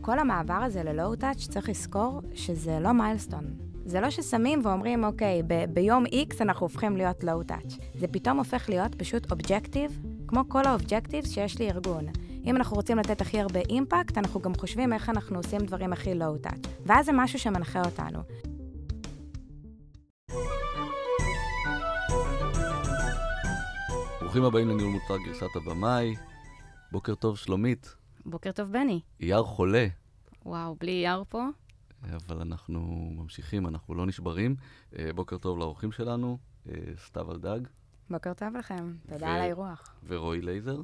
כל המעבר הזה ל low touch, צריך לזכור שזה לא milestone. זה לא ששמים ואומרים, אוקיי, ב- ביום X אנחנו הופכים להיות low touch. זה פתאום הופך להיות פשוט objective, כמו כל ה objectives שיש לארגון. אם אנחנו רוצים לתת הכי הרבה impact, אנחנו גם חושבים איך אנחנו עושים דברים הכי low touch. ואז זה משהו שמנחה אותנו. ברוכים הבאים לניהול מוצר גרסת הבמאי. בוקר טוב, שלומית. בוקר טוב, בני. אייר חולה. וואו, בלי אייר פה? אבל אנחנו ממשיכים, אנחנו לא נשברים. אה, בוקר טוב לאורחים שלנו, אה, סתיו אלדג. בוקר טוב לכם, תודה על האירוח. ורועי לייזר.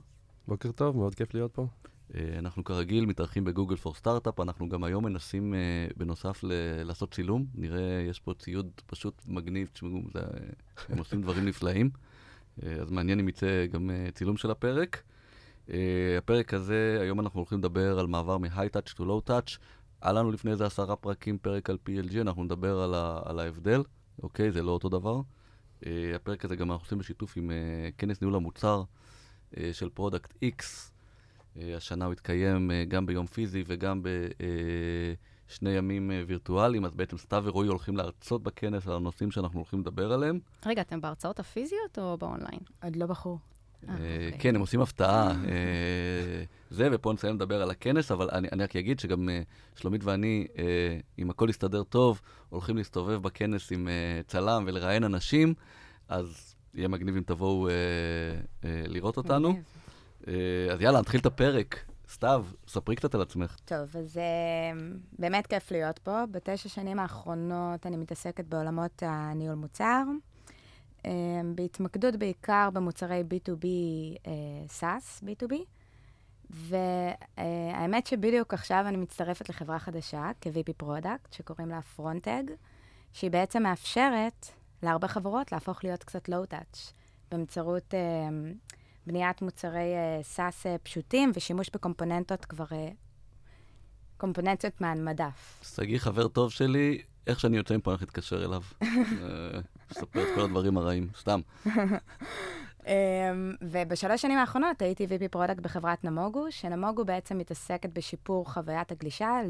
בוקר טוב, מאוד כיף להיות פה. אה, אנחנו כרגיל מתארחים ב Google for Startup, אנחנו גם היום מנסים בנוסף ל- לעשות צילום. נראה, יש פה ציוד פשוט מגניב, תשמעו, הם עושים דברים נפלאים. אז מעניין אם יצא גם צילום של הפרק. Uh, הפרק הזה, היום אנחנו הולכים לדבר על מעבר מ-high touch to low touch. היה לנו לפני איזה עשרה פרקים פרק על PLG, אנחנו נדבר על, ה- על ההבדל, אוקיי? זה לא אותו דבר. Uh, הפרק הזה גם אנחנו עושים בשיתוף עם uh, כנס ניהול המוצר uh, של Product X. Uh, השנה הוא התקיים uh, גם ביום פיזי וגם בשני uh, ימים uh, וירטואליים, אז בעצם סתיו ורועי הולכים להרצות בכנס על הנושאים שאנחנו הולכים לדבר עליהם. רגע, אתם בהרצאות הפיזיות או באונליין? עוד לא בחור. אה, אוקיי. כן, הם עושים הפתעה. אה, זה, ופה נסיים לדבר על הכנס, אבל אני רק אגיד שגם אה, שלומית ואני, אם הכל יסתדר טוב, הולכים להסתובב בכנס עם צלם ולראיין אנשים, אז יהיה מגניב אם תבואו לראות אותנו. אז יאללה, נתחיל את הפרק. סתיו, ספרי קצת על עצמך. טוב, אז באמת כיף להיות פה. בתשע שנים האחרונות אני מתעסקת בעולמות הניהול מוצר. אמ, בהתמקדות בעיקר במוצרי B2B, SaaS, B2B. והאמת שבדיוק עכשיו אני מצטרפת לחברה חדשה, כ-VP product, שקוראים לה פרונטאג, שהיא בעצם מאפשרת להרבה חברות להפוך להיות קצת low-touch, באמצעות uh, בניית מוצרי uh, SaaS uh, פשוטים ושימוש בקומפוננטות כבר, קומפוננטיות מהמדף. שגיא חבר טוב שלי, איך שאני יוצא מפה, אני הולך להתקשר אליו. לספר את כל הדברים הרעים, סתם. אמ, ובשלוש שנים האחרונות הייתי VP product בחברת נמוגו, שנמוגו בעצם מתעסקת בשיפור חוויית הגלישה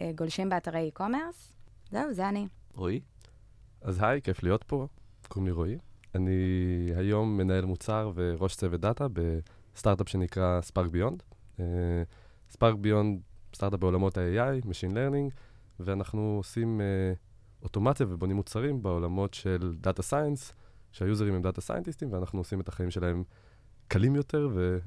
לגולשים באתרי e-commerce. זהו, זה אני. רועי? אז היי, כיף להיות פה. קוראים לי רועי. אני היום מנהל מוצר וראש צוות data בסטארט-אפ שנקרא SparkBeyond. SparkBeyond, סטארט-אפ בעולמות ה-AI, Machine Learning, ואנחנו עושים uh, אוטומציה ובונים מוצרים בעולמות של data science, שהיוזרים הם דאטה סיינטיסטים, ואנחנו עושים את החיים שלהם קלים יותר, ו...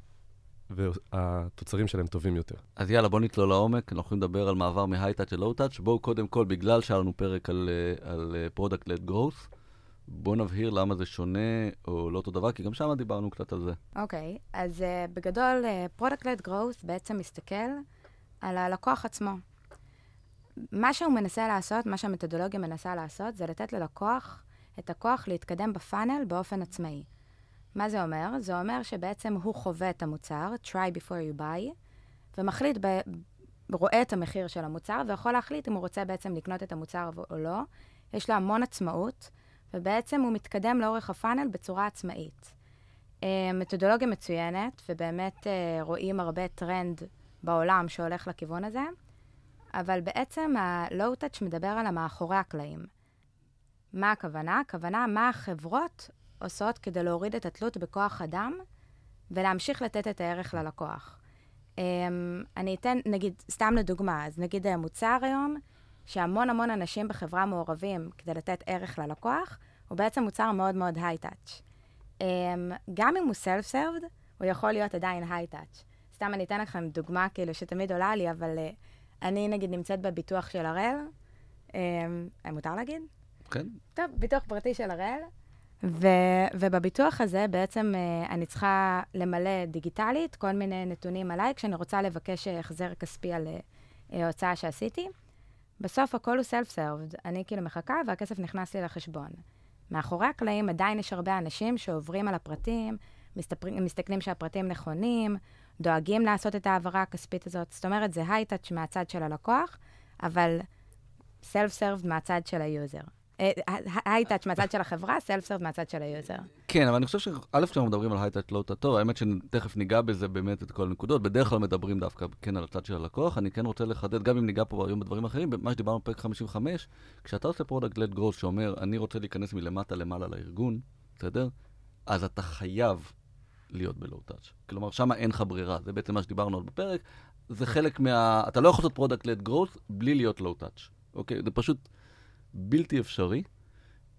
והתוצרים שלהם טובים יותר. אז יאללה, בוא נתלול לעומק, אנחנו יכולים לדבר על מעבר מ-high-touch ל-low-touch. בואו קודם כל, בגלל שהיה לנו פרק על, אה, על אה, product-led growth, בואו נבהיר למה זה שונה או לא אותו דבר, כי גם שם דיברנו קצת על זה. אוקיי, okay, אז uh, בגדול, uh, product-led growth בעצם מסתכל על הלקוח עצמו. מה שהוא מנסה לעשות, מה שהמתודולוגיה מנסה לעשות, זה לתת ללקוח את הכוח להתקדם בפאנל באופן עצמאי. מה זה אומר? זה אומר שבעצם הוא חווה את המוצר, try before you buy, ומחליט, ב... רואה את המחיר של המוצר, ויכול להחליט אם הוא רוצה בעצם לקנות את המוצר או לא. יש לו המון עצמאות, ובעצם הוא מתקדם לאורך הפאנל בצורה עצמאית. אה, מתודולוגיה מצוינת, ובאמת אה, רואים הרבה טרנד בעולם שהולך לכיוון הזה. אבל בעצם ה-Low-Touch מדבר על המאחורי הקלעים. מה הכוונה? הכוונה מה החברות עושות כדי להוריד את התלות בכוח אדם ולהמשיך לתת את הערך ללקוח. Um, אני אתן, נגיד, סתם לדוגמה, אז נגיד המוצר היום, שהמון המון אנשים בחברה מעורבים כדי לתת ערך ללקוח, הוא בעצם מוצר מאוד מאוד היי-טאץ'. Um, גם אם הוא סלף-סרבד, הוא יכול להיות עדיין היי-טאץ'. סתם אני אתן לכם דוגמה, כאילו, שתמיד עולה לי, אבל uh, אני נגיד נמצאת בביטוח של הראל, אה, מותר להגיד? כן. טוב, ביטוח פרטי של הראל, ו- ובביטוח הזה בעצם אה, אני צריכה למלא דיגיטלית כל מיני נתונים עליי, כשאני רוצה לבקש החזר כספי על אה, הוצאה שעשיתי. בסוף הכל הוא self-served, אני כאילו מחכה והכסף נכנס לי לחשבון. מאחורי הקלעים עדיין יש הרבה אנשים שעוברים על הפרטים, מסתפר... מסתכלים שהפרטים נכונים, דואגים לעשות את ההעברה הכספית הזאת. זאת אומרת, זה high-touch מהצד של הלקוח, אבל self-serve מהצד של ה user, ה high touch מהצד של החברה, self serve מהצד של ה user. כן, אבל אני חושב שא', כשאנחנו מדברים על high touch לא טוב, האמת שתכף ניגע בזה באמת את כל הנקודות. בדרך כלל מדברים דווקא כן על הצד של הלקוח. אני כן רוצה לחדד, גם אם ניגע פה היום בדברים אחרים, במה שדיברנו בפרק 55, כשאתה עושה product led growth שאומר, אני רוצה להיכנס מלמטה למעלה לארגון, בסדר? אז אתה חייב להיות ב low touch. כלומר, שם אין לך ברירה, זה בעצם מה שדיברנו עוד בפרק. זה חלק מה... אתה לא יכול לעשות product led growth בלי להיות low touch, אוקיי? זה פשוט בלתי אפשרי.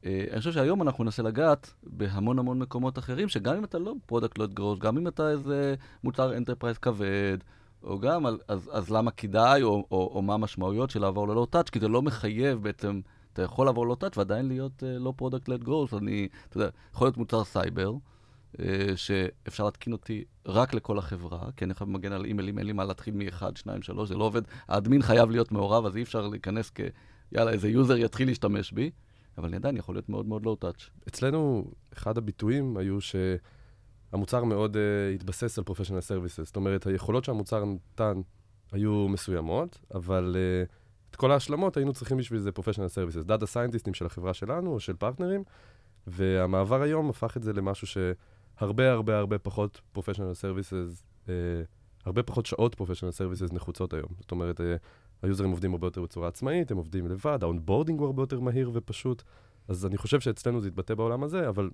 Uh, אני חושב שהיום אנחנו ננסה לגעת בהמון המון מקומות אחרים, שגם אם אתה לא product led growth, גם אם אתה איזה מוצר enterprise כבד, או גם, אז, אז למה כדאי, או, או, או מה המשמעויות של לעבור ל low touch, כי זה לא מחייב בעצם, אתה יכול לעבור ל low touch ועדיין להיות uh, לא product led growth. אני, אתה יודע, יכול להיות מוצר סייבר, שאפשר להתקין אותי רק לכל החברה, כי אני חייב למגן על אימיילים, אין לי מה להתחיל מ-1, 2, 3, זה לא עובד. ה admin חייב להיות מעורב, אז אי אפשר להיכנס כ... יאללה, איזה user יתחיל להשתמש בי, אבל אני עדיין יכול להיות מאוד מאוד low touch. אצלנו, אחד הביטויים היו שהמוצר מאוד uh, התבסס על professional services. זאת אומרת, היכולות שהמוצר נתן היו מסוימות, אבל uh, את כל ההשלמות היינו צריכים בשביל זה professional services. data scientist ים של החברה שלנו או של פרטנרים, והמעבר היום הפך את זה למשהו שהרבה הרבה הרבה פחות professional services, uh, הרבה פחות שעות professional services נחוצות היום. זאת אומרת, uh, ה user ים עובדים הרבה יותר בצורה עצמאית, הם עובדים לבד, ה onboarding הוא הרבה יותר מהיר ופשוט. אז אני חושב שאצלנו זה יתבטא בעולם הזה, אבל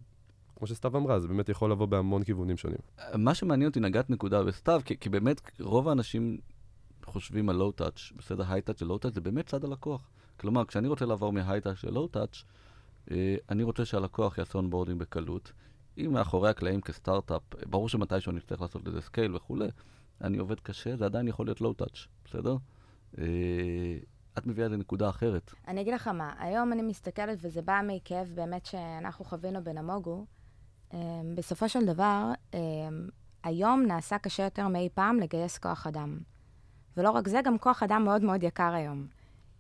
כמו שסתיו אמרה, זה באמת יכול לבוא בהמון כיוונים שונים. מה שמעניין אותי, נגעת נקודה בסתיו, כי, כי באמת רוב האנשים חושבים על low-touch, בסדר, high-touch ו low-touch, זה באמת צד הלקוח. כלומר, כשאני רוצה לעבור מ high-touch ל low-touch, אה, אני רוצה שהלקוח יעשה onboarding בקלות. אם מאחורי הקלעים כסטארט-אפ, ברור שמתישהו אני אצטרך לעשות לזה scale וכולי, אני עובד קשה, זה עדיין יכול להיות low-touch, בסדר? אה, את מביאה איזה נקודה אחרת. אני אגיד לך מה, היום אני מסתכלת, וזה בא מכאב באמת שאנחנו חווינו בנמוגו. אה, בסופו של דבר, אה, היום נעשה קשה יותר מאי פעם לגייס כוח אדם. ולא רק זה, גם כוח אדם מאוד מאוד יקר היום.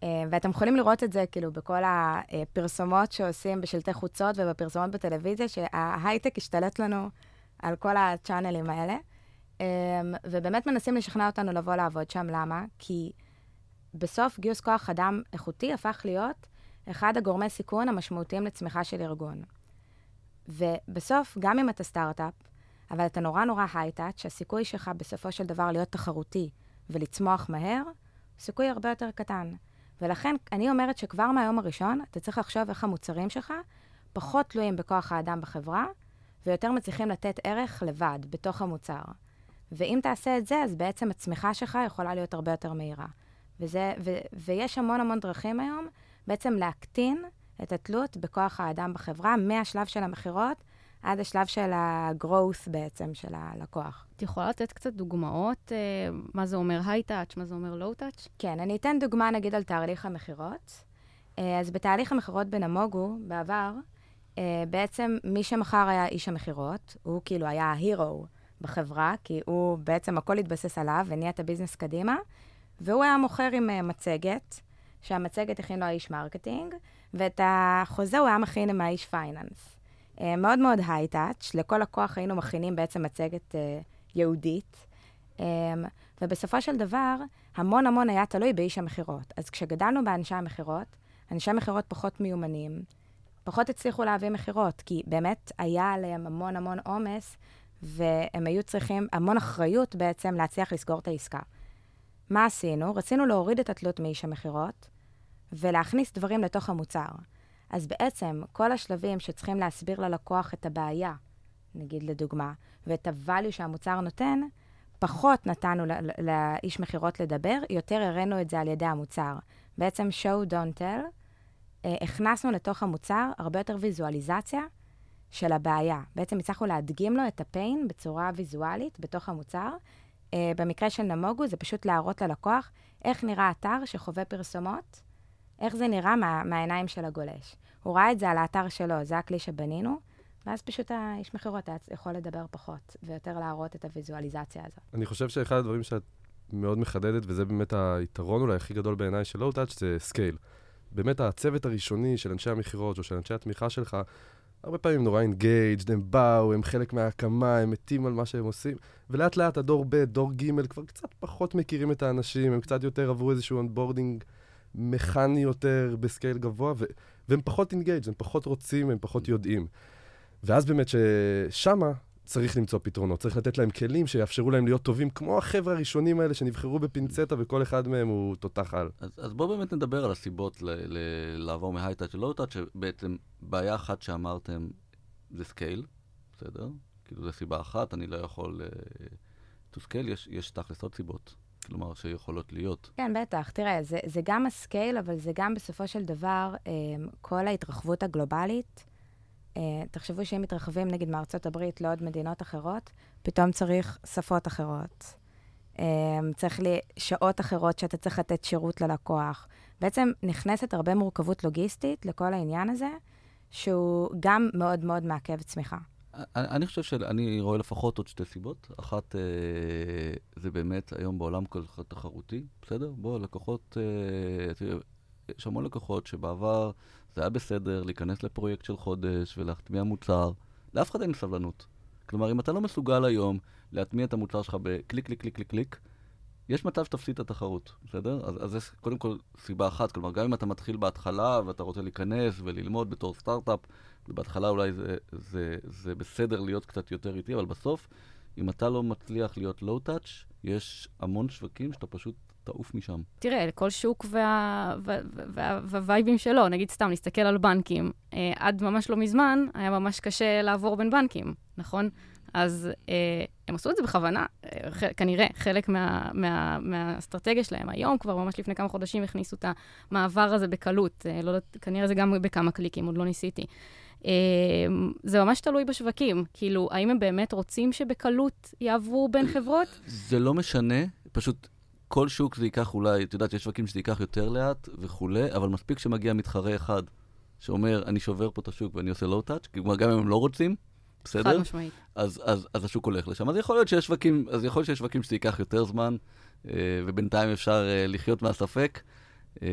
ואתם יכולים לראות את זה כאילו בכל הפרסומות שעושים בשלטי חוצות ובפרסומות בטלוויזיה, שההייטק השתלט לנו על כל הצ'אנלים האלה. ובאמת מנסים לשכנע אותנו לבוא לעבוד שם. למה? כי בסוף גיוס כוח אדם איכותי הפך להיות אחד הגורמי סיכון המשמעותיים לצמיחה של ארגון. ובסוף, גם אם אתה סטארט-אפ, אבל אתה נורא נורא הייטאץ', הסיכוי שלך בסופו של דבר להיות תחרותי ולצמוח מהר, סיכוי הרבה יותר קטן. ולכן אני אומרת שכבר מהיום הראשון, אתה צריך לחשוב איך המוצרים שלך פחות תלויים בכוח האדם בחברה, ויותר מצליחים לתת ערך לבד, בתוך המוצר. ואם תעשה את זה, אז בעצם הצמיחה שלך יכולה להיות הרבה יותר מהירה. וזה, ו, ויש המון המון דרכים היום בעצם להקטין את התלות בכוח האדם בחברה, מהשלב של המכירות עד השלב של ה-growth בעצם של הלקוח. את יכולה לתת קצת דוגמאות, אה, מה זה אומר היי-טאץ', מה זה אומר לואו-טאץ'? כן, אני אתן דוגמה נגיד על תהליך המכירות. אה, אז בתהליך המכירות בנמוגו, בעבר, אה, בעצם מי שמכר היה איש המכירות, הוא כאילו היה ההירו בחברה, כי הוא בעצם הכל התבסס עליו וניע את הביזנס קדימה. והוא היה מוכר עם מצגת, שהמצגת הכין לו האיש marketing, ואת החוזה הוא היה מכין עם האיש finance. Uh, מאוד מאוד high-touch, לכל לקוח היינו מכינים בעצם מצגת uh, ייחודית. Um, ובסופו של דבר, המון המון היה תלוי באיש המכירות. אז כשגדלנו באנשי המכירות, אנשי המכירות פחות מיומנים, פחות הצליחו להביא מכירות, כי באמת היה עליהם המון המון עומס, והם היו צריכים המון אחריות בעצם להצליח לסגור את העסקה. מה עשינו? רצינו להוריד את התלות מאיש המכירות ולהכניס דברים לתוך המוצר. אז בעצם כל השלבים שצריכים להסביר ללקוח את הבעיה, נגיד לדוגמה, ואת הvalue שהמוצר נותן, פחות נתנו לאיש מכירות לדבר, יותר הראינו את זה על ידי המוצר. בעצם show, don't tell, אה, הכנסנו לתוך המוצר הרבה יותר ויזואליזציה של הבעיה. בעצם הצלחנו להדגים לו את ה pain בצורה ויזואלית בתוך המוצר, Uh, במקרה של נמוגו זה פשוט להראות ללקוח איך נראה אתר שחווה פרסומות, איך זה נראה מה, מהעיניים של הגולש. הוא ראה את זה על האתר שלו, זה הכלי שבנינו, ואז פשוט האיש מכירות היה יכול לדבר פחות, ויותר להראות את הוויזואליזציה הזאת. אני חושב שאחד הדברים שאת מאוד מחדדת, וזה באמת היתרון אולי הכי גדול בעיניי של low-touch, זה scale. באמת הצוות הראשוני של אנשי המכירות או של אנשי התמיכה שלך, הרבה פעמים נורא engaged, הם באו, הם חלק מההקמה, הם מתים על מה שהם עושים, ולאט לאט הדור ב', דור ג', כבר קצת פחות מכירים את האנשים, הם קצת יותר עברו איזשהו onboarding מכני יותר ב scale גבוה, ו- והם פחות engaged, הם פחות רוצים, הם פחות יודעים. ואז באמת ששמה צריך למצוא פתרונות, צריך לתת להם כלים שיאפשרו להם להיות טובים, כמו החבר'ה הראשונים האלה שנבחרו בפינצטה וכל אחד מהם הוא תותח על. אז, אז בואו באמת נדבר על הסיבות ל- ל- לעבור מ high touch ל low-touch, שבעצם בעיה אחת שאמרתם זה scale, בסדר? כאילו זו סיבה אחת, אני לא יכול uh, to scale, יש, יש תכלס עוד סיבות, כלומר שיכולות להיות. כן, בטח. תראה, זה, זה גם ה scale, אבל זה גם בסופו של דבר אה, כל ההתרחבות הגלובלית. אה, תחשבו שאם מתרחבים נגיד מארצות הברית לעוד מדינות אחרות, פתאום צריך שפות אחרות. אה, צריך לי שעות אחרות שאתה צריך לתת שירות ללקוח. בעצם נכנסת הרבה מורכבות לוגיסטית לכל העניין הזה, שהוא גם מאוד מאוד מעכב צמיחה. אני, אני חושב שאני רואה לפחות עוד שתי סיבות. אחת, אה, זה באמת היום בעולם כל כך תחרותי, בסדר? בוא, לקוחות, אה, תראה, יש המון לקוחות שבעבר זה היה בסדר להיכנס לפרויקט של חודש ולהטמיע מוצר. לאף אחד אין סבלנות. כלומר, אם אתה לא מסוגל היום להטמיע את המוצר שלך בקליק, קליק, קליק, קליק, קליק, יש מצב שתפסיד את התחרות, בסדר? אז, אז זה קודם כל סיבה אחת. כלומר, גם אם אתה מתחיל בהתחלה ואתה רוצה להיכנס וללמוד בתור סטארט-אפ, ובהתחלה אולי זה, זה, זה בסדר להיות קצת יותר איטי, אבל בסוף, אם אתה לא מצליח להיות low-touch, יש המון שווקים שאתה פשוט תעוף משם. תראה, לכל שוק וה- וה- וה- והווייבים שלו, נגיד סתם, נסתכל על בנקים, אה, עד ממש לא מזמן היה ממש קשה לעבור בין בנקים, נכון? אז אה, הם עשו את זה בכוונה, אה, כנראה, חלק מה, מה, מהאסטרטגיה שלהם. היום, כבר ממש לפני כמה חודשים, הכניסו את המעבר הזה בקלות. אה, לא, יודעת, כנראה זה גם בכמה קליקים, עוד לא ניסיתי. אה, זה ממש תלוי בשווקים. כאילו, האם הם באמת רוצים שבקלות יעברו בין חברות? זה לא משנה, פשוט כל שוק זה ייקח אולי, את יודעת, יש שווקים שזה ייקח יותר לאט וכולי, אבל מספיק שמגיע מתחרה אחד שאומר, אני שובר פה את השוק ואני עושה לואו-טאץ', כלומר, גם אם הם לא רוצים, בסדר? חד משמעית. אז, אז, אז השוק הולך לשם. אז יכול להיות שיש שווקים, אז יכול להיות שיש שווקים שזה ייקח יותר זמן, אה, ובינתיים אפשר אה, לחיות מהספק, אה,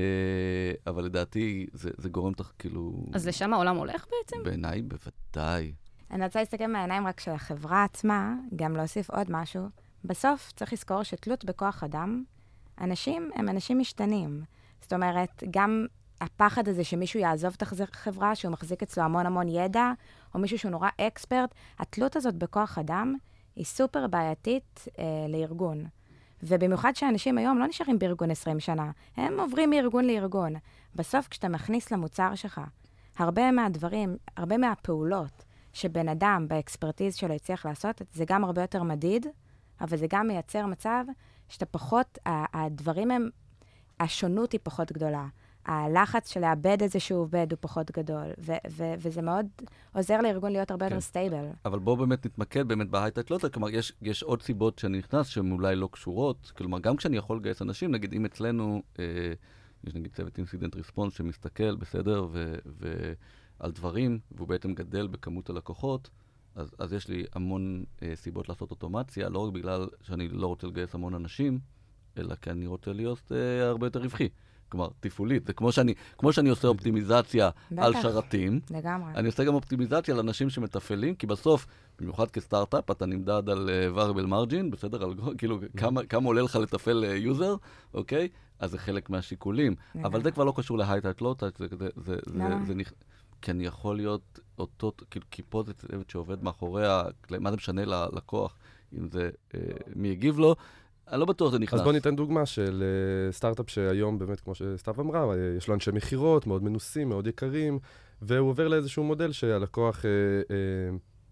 אבל לדעתי זה, זה גורם תח, כאילו... אז לשם העולם הולך בעצם? בעיניי, בוודאי. אני רוצה להסתכל מהעיניים רק של החברה עצמה, גם להוסיף עוד משהו. בסוף צריך לזכור שתלות בכוח אדם, אנשים הם אנשים משתנים. זאת אומרת, גם הפחד הזה שמישהו יעזוב את החברה, שהוא מחזיק אצלו המון המון ידע, או מישהו שהוא נורא אקספרט, התלות הזאת בכוח אדם היא סופר בעייתית אה, לארגון. ובמיוחד שאנשים היום לא נשארים בארגון 20 שנה, הם עוברים מארגון לארגון. בסוף, כשאתה מכניס למוצר שלך הרבה מהדברים, הרבה מהפעולות שבן אדם באקספרטיז שלו הצליח לעשות, זה גם הרבה יותר מדיד, אבל זה גם מייצר מצב שאתה פחות, הדברים הם, השונות היא פחות גדולה. הלחץ של לאבד איזשהו עובד הוא פחות גדול, ו- ו- וזה מאוד עוזר לארגון להיות הרבה כן. יותר stable. אבל בואו באמת נתמקד באמת בהייטק לא כלומר, יש, יש עוד סיבות שאני נכנס שהן אולי לא קשורות. כלומר, גם כשאני יכול לגייס אנשים, נגיד אם אצלנו, אה, יש נגיד צוות incident response שמסתכל, בסדר, ו, ועל דברים, והוא בעצם גדל בכמות הלקוחות, אז, אז יש לי המון אה, סיבות לעשות אוטומציה, לא רק בגלל שאני לא רוצה לגייס המון אנשים, אלא כי אני רוצה להיות אה, הרבה יותר רווחי. כלומר, תפעולית. זה כמו שאני, כמו שאני עושה אופטימיזציה על בטח. שרתים, לגמרי. אני עושה גם אופטימיזציה לאנשים שמתפעלים, כי בסוף, במיוחד כסטארט-אפ, אתה נמדד על uh, variable margin, בסדר? על כאילו, כמה, כמה עולה לך לתפעל user, אוקיי? אז זה חלק מהשיקולים. אבל זה כבר לא קשור ל high-touch low-touch, זה, זה, זה, זה, למה? זה נכ... כי אני יכול להיות אותו, כאילו, כי פה זה צוות שעובד מאחורי, ה... מה זה משנה ללקוח, אם זה, uh, מי יגיב לו, אני לא בטוח שזה נכנס. אז בוא ניתן דוגמה של uh, סטארט-אפ שהיום, באמת, כמו שסתיו אמרה, uh, יש לו אנשי מכירות מאוד מנוסים, מאוד יקרים, והוא עובר לאיזשהו מודל שהלקוח uh, uh,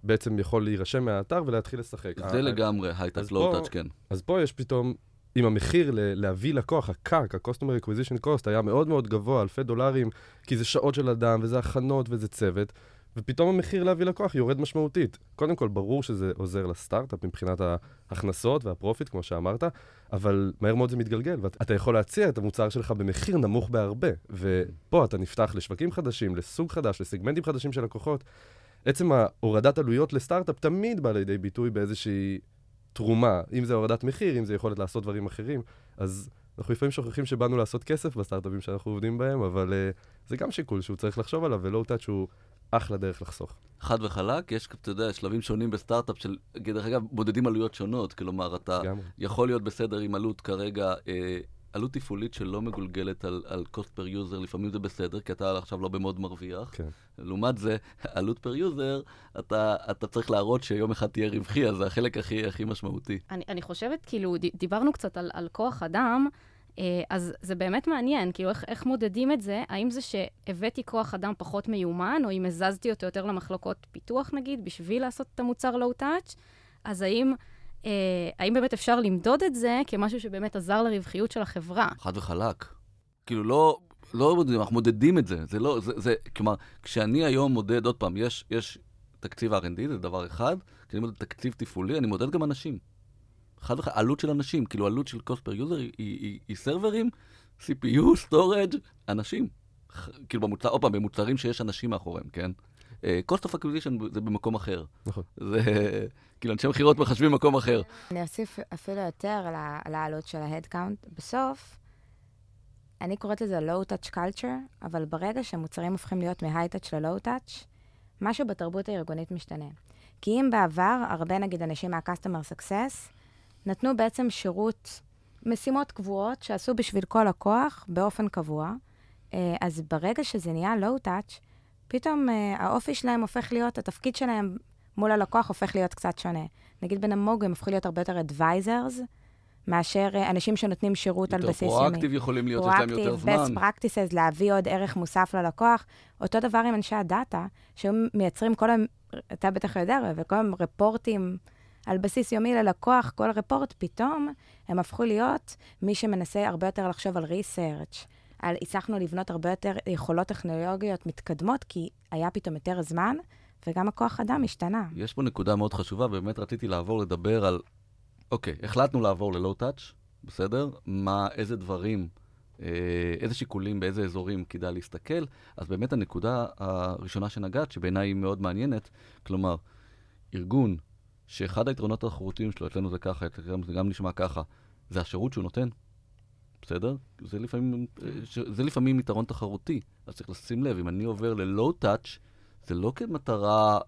בעצם יכול להירשם מהאתר ולהתחיל לשחק. זה ה- לגמרי אז high-touch בוא- low-touch, כן. אז פה יש פתאום, אם המחיר ל- להביא לקוח, ה CAC, ה-customer acquisition cost, היה מאוד מאוד גבוה, אלפי דולרים, כי זה שעות של אדם, וזה הכנות, וזה צוות, ופתאום המחיר להביא לקוח יורד משמעותית. קודם כל, ברור שזה עוזר לסטארט-אפ מבחינת ההכנסות והפרופיט, כמו שאמרת, אבל מהר מאוד זה מתגלגל, ואתה יכול להציע את המוצר שלך במחיר נמוך בהרבה. ופה אתה נפתח לשווקים חדשים, לסוג חדש, לסגמנטים חדשים של לקוחות. עצם ההורדת עלויות לסטארט-אפ תמיד בא לידי ביטוי באיזושהי תרומה, אם זה הורדת מחיר, אם זה יכולת לעשות דברים אחרים. אז אנחנו לפעמים שוכחים שבאנו לעשות כסף בסטארט-אפים שאנחנו עובדים בהם, אבל uh, זה גם שיקול שהוא צריך לחשוב עליו, ולואו-טאץ' הוא אחלה דרך לחסוך. חד וחלק, יש, אתה יודע, שלבים שונים בסטארט-אפ של, דרך אגב, בודדים עלויות שונות. כלומר, אתה לגמרי. יכול להיות בסדר עם עלות כרגע, אה, עלות תפעולית שלא מגולגלת על, על cost per user, לפעמים זה בסדר, כי אתה עכשיו לא במוד מרוויח. כן. לעומת זה, עלות per user, אתה, אתה צריך להראות שיום אחד תהיה רווחי, אז זה החלק הכי, הכי משמעותי. אני, אני חושבת, כאילו, דיברנו קצת על, על כוח אדם, אז זה באמת מעניין, כאילו, איך, איך מודדים את זה? האם זה שהבאתי כוח אדם פחות מיומן, או אם הזזתי אותו יותר למחלקות פיתוח, נגיד, בשביל לעשות את המוצר לואו-טאץ'? אז האם, אה, האם באמת אפשר למדוד את זה כמשהו שבאמת עזר לרווחיות של החברה? חד וחלק. כאילו, לא, לא מודדים, אנחנו מודדים את זה. זה לא, זה, זה, כלומר, כשאני היום מודד, עוד פעם, יש, יש תקציב R&D, זה דבר אחד, כשאני מודד תקציב תפעולי, אני מודד גם אנשים. חד וחלק, עלות של אנשים, כאילו, עלות של cost per user היא, היא, היא, היא סרברים, CPU, storage, אנשים. כאילו, במוצר, עוד פעם, במוצרים שיש אנשים מאחוריהם, כן? אה, cost of acquisition זה במקום אחר. נכון. זה, כאילו, אנשי מכירות מחשבים במקום אחר. אני אוסיף אפילו יותר על העלות של ההדקאונט. בסוף, אני קוראת לזה low-touch culture, אבל ברגע שמוצרים הופכים להיות מ-high-touch ל-low-touch, משהו בתרבות הארגונית משתנה. כי אם בעבר, הרבה נגיד אנשים מה-customer success, נתנו בעצם שירות, משימות קבועות שעשו בשביל כל לקוח באופן קבוע, אה, אז ברגע שזה נהיה low-touch, פתאום אה, האופי שלהם הופך להיות, התפקיד שלהם מול הלקוח הופך להיות קצת שונה. נגיד בנמוג הם הפכו להיות הרבה יותר advisors, מאשר אה, אנשים שנותנים שירות על יותר בסיס יומי. פרואקטיב יכולים להיות, יש להם יותר זמן. best practices, להביא עוד ערך מוסף ללקוח. אותו דבר עם אנשי הדאטה, שהיו מייצרים כל היום, אתה בטח יודע, וכל היום רפורטים על בסיס יומי ללקוח, כל רפורט, פתאום הם הפכו להיות מי שמנסה הרבה יותר לחשוב על ריסרצ', על הצלחנו לבנות הרבה יותר יכולות טכנולוגיות מתקדמות, כי היה פתאום יותר זמן, וגם הכוח אדם השתנה. יש פה נקודה מאוד חשובה, ובאמת רציתי לעבור לדבר על, אוקיי, החלטנו לעבור ללואו-טאץ', בסדר? מה, איזה דברים, אה, איזה שיקולים, באיזה אזורים כדאי להסתכל. אז באמת הנקודה הראשונה שנגעת, שבעיניי היא מאוד מעניינת, כלומר, ארגון שאחד היתרונות התחרותיים שלו, אצלנו זה ככה, אצלנו זה גם נשמע ככה, זה השירות שהוא נותן, בסדר? זה לפעמים, אה, זה לפעמים יתרון תחרותי, אז צריך לשים לב, אם אני עובר ללואו-טאץ', זה לא כמטרה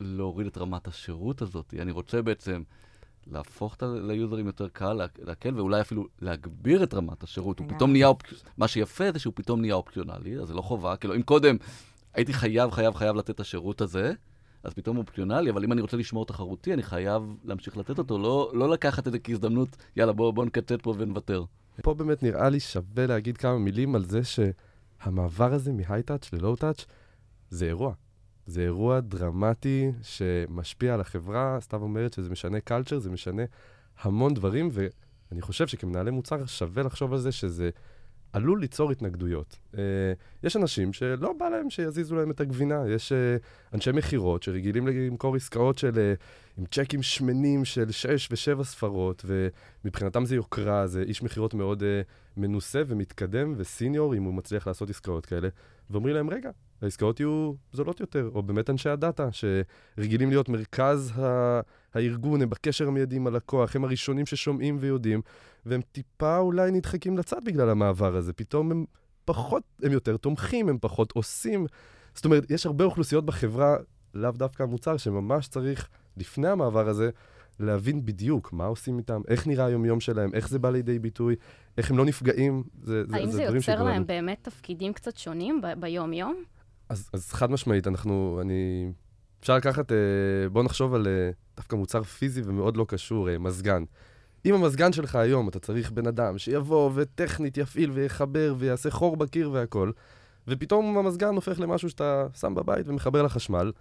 להוריד את רמת השירות הזאת. אני רוצה בעצם להפוך את ה- ליוזרים יותר קל, לה- להקל, ואולי אפילו להגביר את רמת השירות. הוא. פתאום נהיה, אופ... מה שיפה זה שהוא פתאום נהיה אופציונלי, אז זה לא חובה. כאילו, אם קודם הייתי חייב, חייב, חייב לתת את השירות הזה, אז פתאום הוא אופציונלי, אבל אם אני רוצה לשמור תחרותי, אני חייב להמשיך לתת אותו, לא, לא לקחת את זה כהזדמנות, יאללה, בואו בוא נקצץ פה ונוותר. פה באמת נראה לי שווה להגיד כמה מילים על זה שהמעבר הזה מהי-טאץ' ללואו-טאץ' זה אירוע. זה אירוע דרמטי שמשפיע על החברה. סתיו אומרת שזה משנה קלצ'ר, זה משנה המון דברים, ואני חושב שכמנהלי מוצר שווה לחשוב על זה שזה עלול ליצור התנגדויות. Uh, יש אנשים שלא בא להם שיזיזו להם את הגבינה, יש uh, אנשי מכירות שרגילים למכור עסקאות של, uh, עם צ'קים שמנים של 6 ו-7 ספרות, ומבחינתם זה יוקרה, זה איש מכירות מאוד uh, מנוסה ומתקדם וסיניור, אם הוא מצליח לעשות עסקאות כאלה, ואומרים להם, רגע, העסקאות יהיו זולות יותר, או באמת אנשי הדאטה, שרגילים להיות מרכז ה... הארגון, הם בקשר המיידי עם הלקוח, הם הראשונים ששומעים ויודעים, והם טיפה אולי נדחקים לצד בגלל המעבר הזה. פתאום הם פחות, הם יותר תומכים, הם פחות עושים. זאת אומרת, יש הרבה אוכלוסיות בחברה, לאו דווקא המוצר, שממש צריך, לפני המעבר הזה, להבין בדיוק מה עושים איתם, איך נראה היום-יום שלהם, איך זה בא לידי ביטוי, איך הם לא נפגעים. זה, זה, האם זה זה יוצר להם באמת תפקידים קצת שונים ב- ביום-יום? אז, אז חד משמעית, אנחנו, אני... אפשר לקחת, אה, בואו נחשוב על אה, דווקא מוצר פיזי ומאוד לא קשור, אה, מזגן. אם המזגן שלך היום, אתה צריך בן אדם שיבוא וטכנית יפעיל ויחבר ויעשה חור בקיר והכל, ופתאום המזגן הופך למשהו שאתה שם בבית ומחבר לחשמל,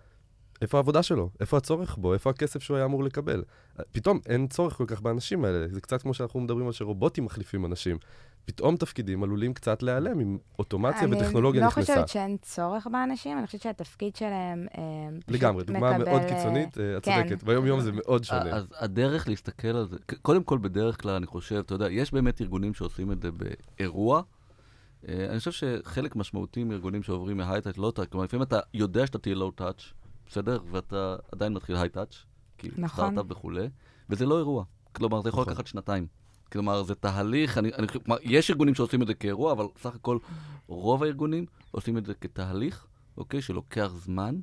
איפה העבודה שלו? איפה הצורך בו? איפה הכסף שהוא היה אמור לקבל? פתאום אין צורך כל כך באנשים האלה. זה קצת כמו שאנחנו מדברים על שרובוטים מחליפים אנשים. פתאום תפקידים עלולים קצת להיעלם עם אוטומציה וטכנולוגיה אני נכנסה. לא חושבת שאין צורך באנשים, אני חושבת שהתפקיד שלהם אה, פשוט לגמרי, דוגמה מקבל, מאוד אה, קיצונית, אה, את כן. צודקת. ביום-יום זה מאוד שונה. אז הדרך להסתכל על זה, קודם כל, בדרך כלל, אני חושב, אתה יודע, יש באמת ארגונים שעושים את זה באירוע. אה, אני חושב שחלק משמעותי מארגונים שעוברים מהייטאץ' לואו-טאץ', כלומר, לפעמים אתה יודע שאתה תהיה לואו-טאץ', בסדר? ואתה עדיין מתחיל הייטאץ', כי נכון. סטארט-אפ וכולי, וזה לא אירוע. כלומר, זה יכול נכון. לקחת שנתיים. כלומר, זה תהליך, אני, אני, כלומר, יש ארגונים שעושים את זה כאירוע, אבל סך הכל רוב הארגונים עושים את זה כתהליך, אוקיי? שלוקח זמן.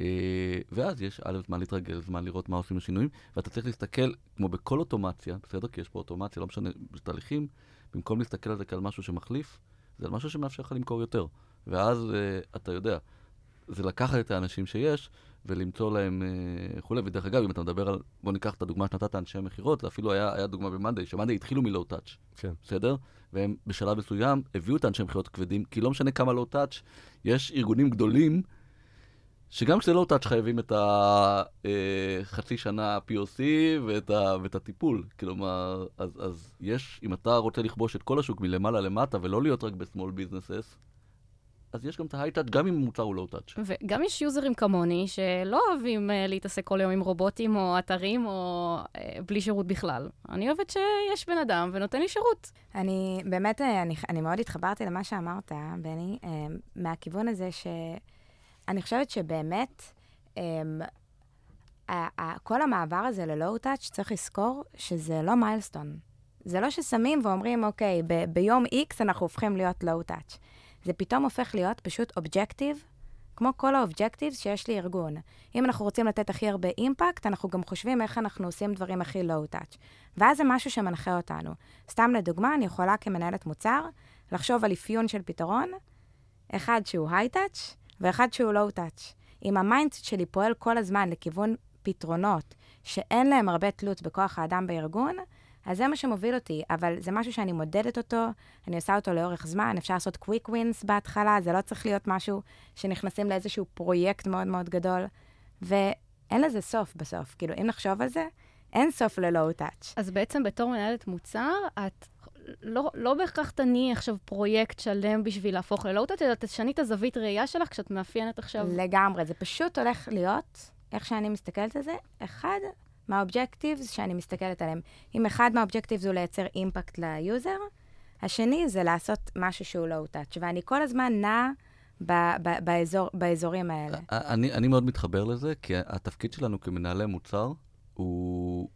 אה, ואז יש א', זמן להתרגל, זמן לראות מה עושים השינויים, ואתה צריך להסתכל, כמו בכל אוטומציה, בסדר? כי יש פה אוטומציה, לא משנה, בתהליכים, במקום להסתכל על זה כעל משהו שמחליף, זה על משהו שמאפשר לך למכור יותר. ואז uh, אתה יודע, זה לקחת את האנשים שיש ולמצוא להם uh, וכולי. ודרך אגב, אם אתה מדבר על, בוא ניקח את הדוגמה שנתת אנשי מכירות, זה אפילו היה, היה דוגמה במאנדיי, שמאנדיי התחילו מלואו טאץ', כן. בסדר? והם בשלב מסוים הביאו את האנשי מכירות הכבדים, כי לא משנה כמה לואו טאץ', יש ארגונים גדולים שגם כשזה לואו טאץ' חייבים את החצי שנה POC ואת, ה, ואת הטיפול. כלומר, אז, אז יש, אם אתה רוצה לכבוש את כל השוק מלמעלה למטה ולא להיות רק ב-small businesses, אז יש גם את ה high-touch, גם אם המוצר הוא low-touch. וגם יש יוזרים כמוני שלא אוהבים uh, להתעסק כל היום עם רובוטים או אתרים או uh, בלי שירות בכלל. אני אוהבת שיש בן אדם ונותן לי שירות. אני באמת, אני, אני מאוד התחברתי למה שאמרת, בני, מהכיוון הזה ש... אני חושבת שבאמת, um, כל המעבר הזה ל low-touch, צריך לזכור שזה לא milestone. זה לא ששמים ואומרים, אוקיי, ב- ביום X אנחנו הופכים להיות low-touch. זה פתאום הופך להיות פשוט objective, כמו כל ה objectives שיש לארגון. אם אנחנו רוצים לתת הכי הרבה impact, אנחנו גם חושבים איך אנחנו עושים דברים הכי low-touch. ואז זה משהו שמנחה אותנו. סתם לדוגמה, אני יכולה כמנהלת מוצר לחשוב על אפיון של פתרון, אחד שהוא high-touch, ואחד שהוא low-touch. אם ה mindset שלי פועל כל הזמן לכיוון פתרונות שאין להם הרבה תלות בכוח האדם בארגון, אז זה מה שמוביל אותי, אבל זה משהו שאני מודדת אותו, אני עושה אותו לאורך זמן, אפשר לעשות quick wins בהתחלה, זה לא צריך להיות משהו שנכנסים לאיזשהו פרויקט מאוד מאוד גדול, ואין לזה סוף בסוף. כאילו, אם נחשוב על זה, אין סוף ל low-touch. אז בעצם בתור מנהלת מוצר, את לא, לא בהכרח תניעי עכשיו פרויקט שלם בשביל להפוך ל low-touch, אלא תשני את הזווית ראייה שלך כשאת מאפיינת עכשיו... לגמרי, זה פשוט הולך להיות, איך שאני מסתכלת על זה, אחד מה objectives שאני מסתכלת עליהם. אם אחד מה objectives הוא לייצר impact ל user, השני זה לעשות משהו שהוא low-touch, ואני כל הזמן נעה באזור, באזורים האלה. אני, אני מאוד מתחבר לזה, כי התפקיד שלנו כמנהלי מוצר הוא...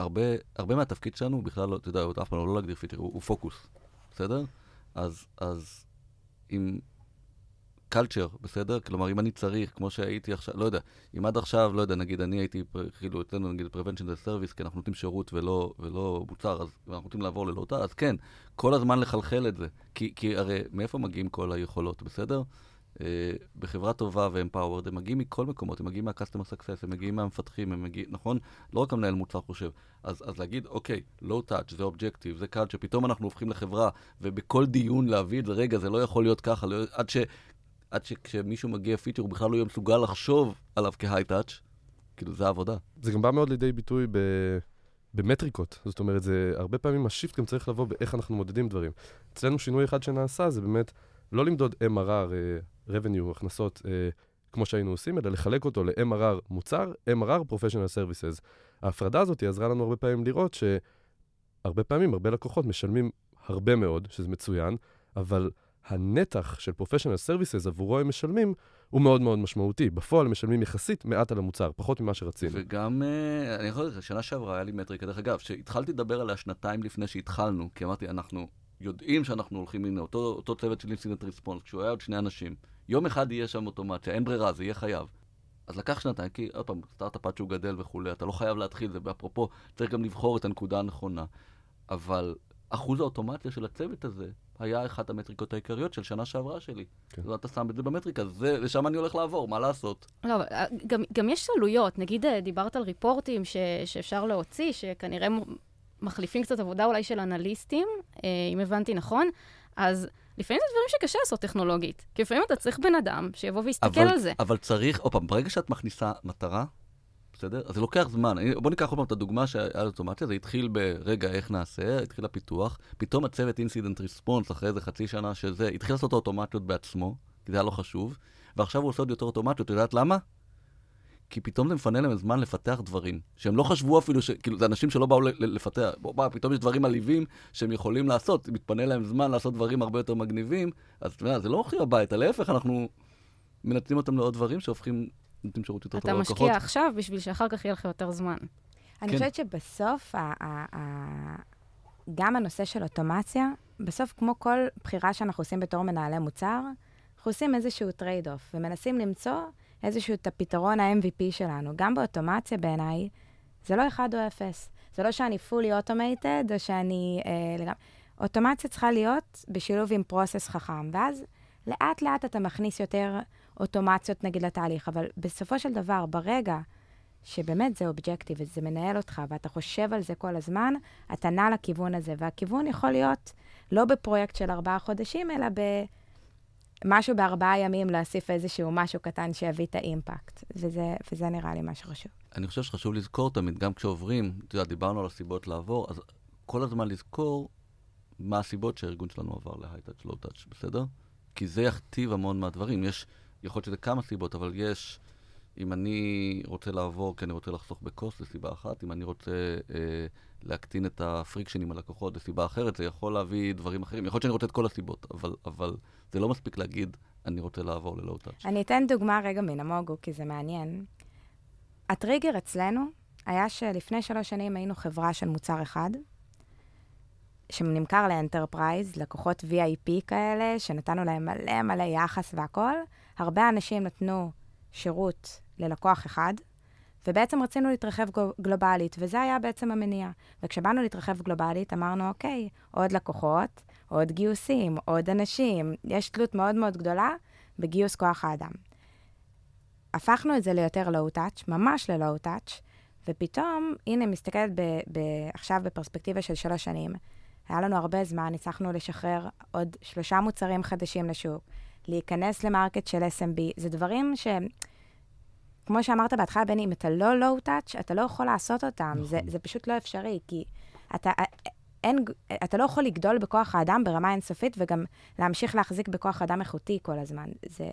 הרבה, הרבה מהתפקיד שלנו הוא בכלל לא, אתה יודע, אף פעם לא להגדיר פיצ'ר, הוא, הוא פוקוס, בסדר? אז, אז אם culture, בסדר? כלומר, אם אני צריך, כמו שהייתי עכשיו, לא יודע, אם עד עכשיו, לא יודע, נגיד אני הייתי, כאילו, אצלנו נגיד Prevention the Service, כי אנחנו נותנים שירות ולא, ולא מוצר, אז אנחנו רוצים לעבור ללוטה, אז כן, כל הזמן לחלחל את זה. כי, כי הרי מאיפה מגיעים כל היכולות, בסדר? Uh, בחברה טובה ואמפאוורד, הם מגיעים מכל מקומות, הם מגיעים מה-customer הם מגיעים מהמפתחים, הם מגיעים, נכון? לא רק המנהל מוצר חושב. אז, אז להגיד, אוקיי, low touch, זה אובג'קטיב, זה קאלט, שפתאום אנחנו הופכים לחברה, ובכל דיון להביא את זה, רגע, זה לא יכול להיות ככה, לא, עד ש... עד שכשמישהו מגיע פיצ'ר הוא בכלל לא יהיה מסוגל לחשוב עליו כהיי-טאץ', כאילו זה העבודה. זה גם בא מאוד לידי ביטוי ב... במטריקות. זאת אומרת, זה הרבה פעמים השיפט גם צריך לבוא באיך אנחנו מודדים דברים. אצלנו שינוי אחד שנעשה זה באמת לא למדוד MRR, uh, revenue, הכנסות, uh, כמו שהיינו עושים, אלא לחלק אותו ל-MRR מוצר, MRR professional services. ההפרדה הזאת עזרה לנו הרבה פעמים לראות שהרבה פעמים, הרבה לקוחות משלמים הרבה מאוד, שזה מצוין, אבל הנתח של professional services עבורו הם משלמים, הוא מאוד מאוד משמעותי. בפועל הם משלמים יחסית מעט על המוצר, פחות ממה שרצינו. וגם, אה, אני יכול להגיד לך, שנה שעברה היה לי מטריקה, דרך אגב, שהתחלתי לדבר עליה שנתיים לפני שהתחלנו, כי אמרתי, אנחנו יודעים שאנחנו הולכים, הנה, אותו, אותו צוות של incident response, כשהוא היה עוד שני אנשים, יום אחד יהיה שם אוטומציה, אין ברירה, זה יהיה חייב. אז לקח שנתיים, כי עוד פעם, סטארט-אפ עד שהוא גדל וכולי, אתה לא חייב להתחיל, זה אפרופו, צריך גם לבחור את הנקודה הנכונה. אבל אחוז האוטומציה של הצוות הזה היה אחת המטריקות העיקריות של שנה שעברה שלי. כן. אז אתה שם את זה במטריקה, זה, לשם אני הולך לעבור, מה לעשות? לא, אה, גם, גם יש עלויות. נגיד, אה, דיברת על ריפורטים ש, שאפשר להוציא, שכנראה מחליפים קצת עבודה אולי של אנליסטים, אה, אם הבנתי נכון, אז... לפעמים זה דברים שקשה לעשות טכנולוגית. כי לפעמים אתה צריך בן אדם שיבוא ויסתכל אבל, על זה. אבל צריך, עוד פעם, ברגע שאת מכניסה מטרה, בסדר? אז זה לוקח זמן. בוא ניקח עוד פעם את הדוגמה שהיה אוטומציה, זה התחיל ברגע איך נעשה, התחיל הפיתוח, פתאום הצוות אינסידנט ריספונס, אחרי איזה חצי שנה שזה, התחיל לעשות אוטומציות בעצמו, כי זה היה לא חשוב, ועכשיו הוא עושה עוד יותר אוטומציות, את יודעת למה? כי פתאום זה מפנה להם זמן לפתח דברים, שהם לא חשבו אפילו, ש... כאילו, זה אנשים שלא באו לפתח, בוא, בוא, פתאום יש דברים עליבים שהם יכולים לעשות, מתפנה להם זמן לעשות דברים הרבה יותר מגניבים, אז אתה יודע, זה לא הולכים הביתה, להפך, אנחנו מנצלים אותם לעוד דברים שהופכים נותנים שירות יותר טוב ללקוחות. אתה משקיע עכשיו בשביל שאחר כך יהיה לך יותר זמן. אני כן. חושבת שבסוף, גם הנושא של אוטומציה, בסוף, כמו כל בחירה שאנחנו עושים בתור מנהלי מוצר, אנחנו עושים איזשהו trade-off, ומנסים למצוא איזשהו את הפתרון ה-MVP שלנו. גם באוטומציה, בעיניי, זה לא אחד או אפס. זה לא שאני fully automated, או שאני... אה, לגמרי... אוטומציה צריכה להיות בשילוב עם process חכם, ואז לאט לאט אתה מכניס יותר אוטומציות נגיד לתהליך, אבל בסופו של דבר, ברגע שבאמת זה אובג'קטיב וזה מנהל אותך, ואתה חושב על זה כל הזמן, אתה נע לכיוון הזה, והכיוון יכול להיות לא בפרויקט של ארבעה חודשים, אלא במשהו בארבעה ימים להוסיף איזשהו משהו קטן שיביא את האימפקט, וזה, וזה נראה לי מה שחשוב. אני חושב שחשוב לזכור תמיד, גם כשעוברים, אתה יודע, דיברנו על הסיבות לעבור, אז כל הזמן לזכור מה הסיבות שהארגון שלנו עבר ל high-touch, low-touch, בסדר? כי זה יכתיב המון מהדברים. יש, יכול להיות שזה כמה סיבות, אבל יש, אם אני רוצה לעבור כי אני רוצה לחסוך ב cost, זו סיבה אחת. אם אני רוצה אה, להקטין את ה friction עם הלקוחות, זו סיבה אחרת. זה יכול להביא דברים אחרים. יכול להיות שאני רוצה את כל הסיבות, אבל, אבל זה לא מספיק להגיד, אני רוצה לעבור ל low-touch. אני אתן דוגמה רגע מנמוגו, כי זה מעניין. הטריגר אצלנו היה שלפני שלוש שנים היינו חברה של מוצר אחד, שנמכר ל enterprise, לקוחות VIP כאלה, שנתנו להם מלא מלא יחס והכול. הרבה אנשים נתנו שירות ללקוח אחד, ובעצם רצינו להתרחב גלובלית, וזה היה בעצם המניע. וכשבאנו להתרחב גלובלית, אמרנו, אוקיי, עוד לקוחות, עוד גיוסים, עוד אנשים, יש תלות מאוד מאוד גדולה בגיוס כוח האדם. הפכנו את זה ליותר low-touch, ממש ל low-touch, ופתאום, הנה, מסתכלת ב- ב- עכשיו בפרספקטיבה של שלוש שנים, היה לנו הרבה זמן, הצלחנו לשחרר עוד שלושה מוצרים חדשים לשוק, להיכנס ל market של SMB, זה דברים ש... כמו שאמרת בהתחלה, בני, אם אתה לא low-touch, אתה לא יכול לעשות אותם. נכון. זה, זה פשוט לא אפשרי, כי אתה, אין, אתה לא יכול לגדול בכוח האדם ברמה אינסופית וגם להמשיך להחזיק בכוח אדם איכותי כל הזמן. זה,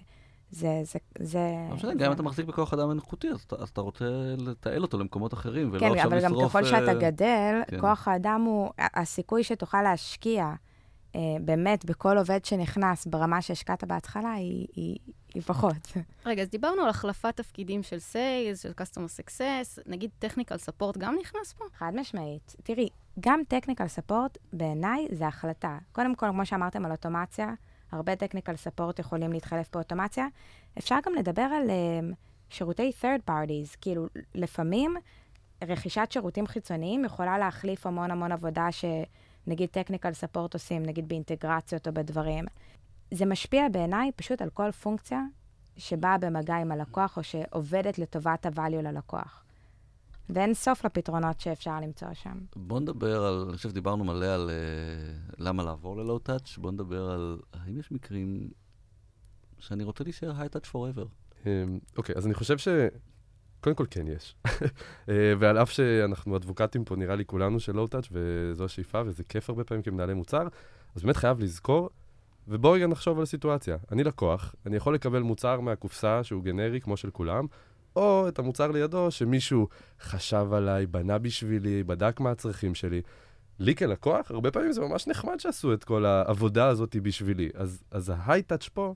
זה, זה, זה... לא משנה, גם אם אתה מחזיק בכוח אדם איכותי, אז, אז אתה רוצה לתעל אותו למקומות אחרים, ולא כן, עכשיו לשרוף... כן, אבל גם ככל שאתה גדל, כן. כוח האדם הוא, הסיכוי שתוכל להשקיע אה, באמת בכל עובד שנכנס ברמה שהשקעת בהתחלה, היא, היא, היא פחות. רגע, אז דיברנו על החלפת תפקידים של סיילס, של customer success, נגיד טכניקל ספורט גם נכנס פה? חד משמעית. תראי, גם טכניקל ספורט, בעיניי, זה החלטה. קודם כל, כמו שאמרתם על אוטומציה, הרבה טכניקל ספורט יכולים להתחלף באוטומציה. אפשר גם לדבר על um, שירותי third parties, כאילו, לפעמים רכישת שירותים חיצוניים יכולה להחליף המון המון עבודה שנגיד טכניקל ספורט עושים, נגיד באינטגרציות או בדברים. זה משפיע בעיניי פשוט על כל פונקציה שבאה במגע עם הלקוח או שעובדת לטובת ה-value ללקוח. ואין סוף לפתרונות שאפשר למצוא שם. בוא נדבר על, אני חושב שדיברנו מלא על uh, למה לעבור ללואו-טאץ', בוא נדבר על האם יש מקרים שאני רוצה להישאר היי-טאץ' פוראבר. אוקיי, אז אני חושב ש... קודם כל כן יש. אה, ועל אף שאנחנו אדבוקטים פה, נראה לי כולנו של לואו-טאץ', וזו השאיפה, וזה כיף הרבה פעמים כמנהלי מוצר, אז באמת חייב לזכור, ובואו רגע נחשוב על הסיטואציה. אני לקוח, אני יכול לקבל מוצר מהקופסה שהוא גנרי, כמו של כולם, או את המוצר לידו שמישהו חשב עליי, בנה בשבילי, בדק מה הצרכים שלי. לי כלקוח, הרבה פעמים זה ממש נחמד שעשו את כל העבודה הזאת בשבילי. אז, אז ההיי-טאץ' פה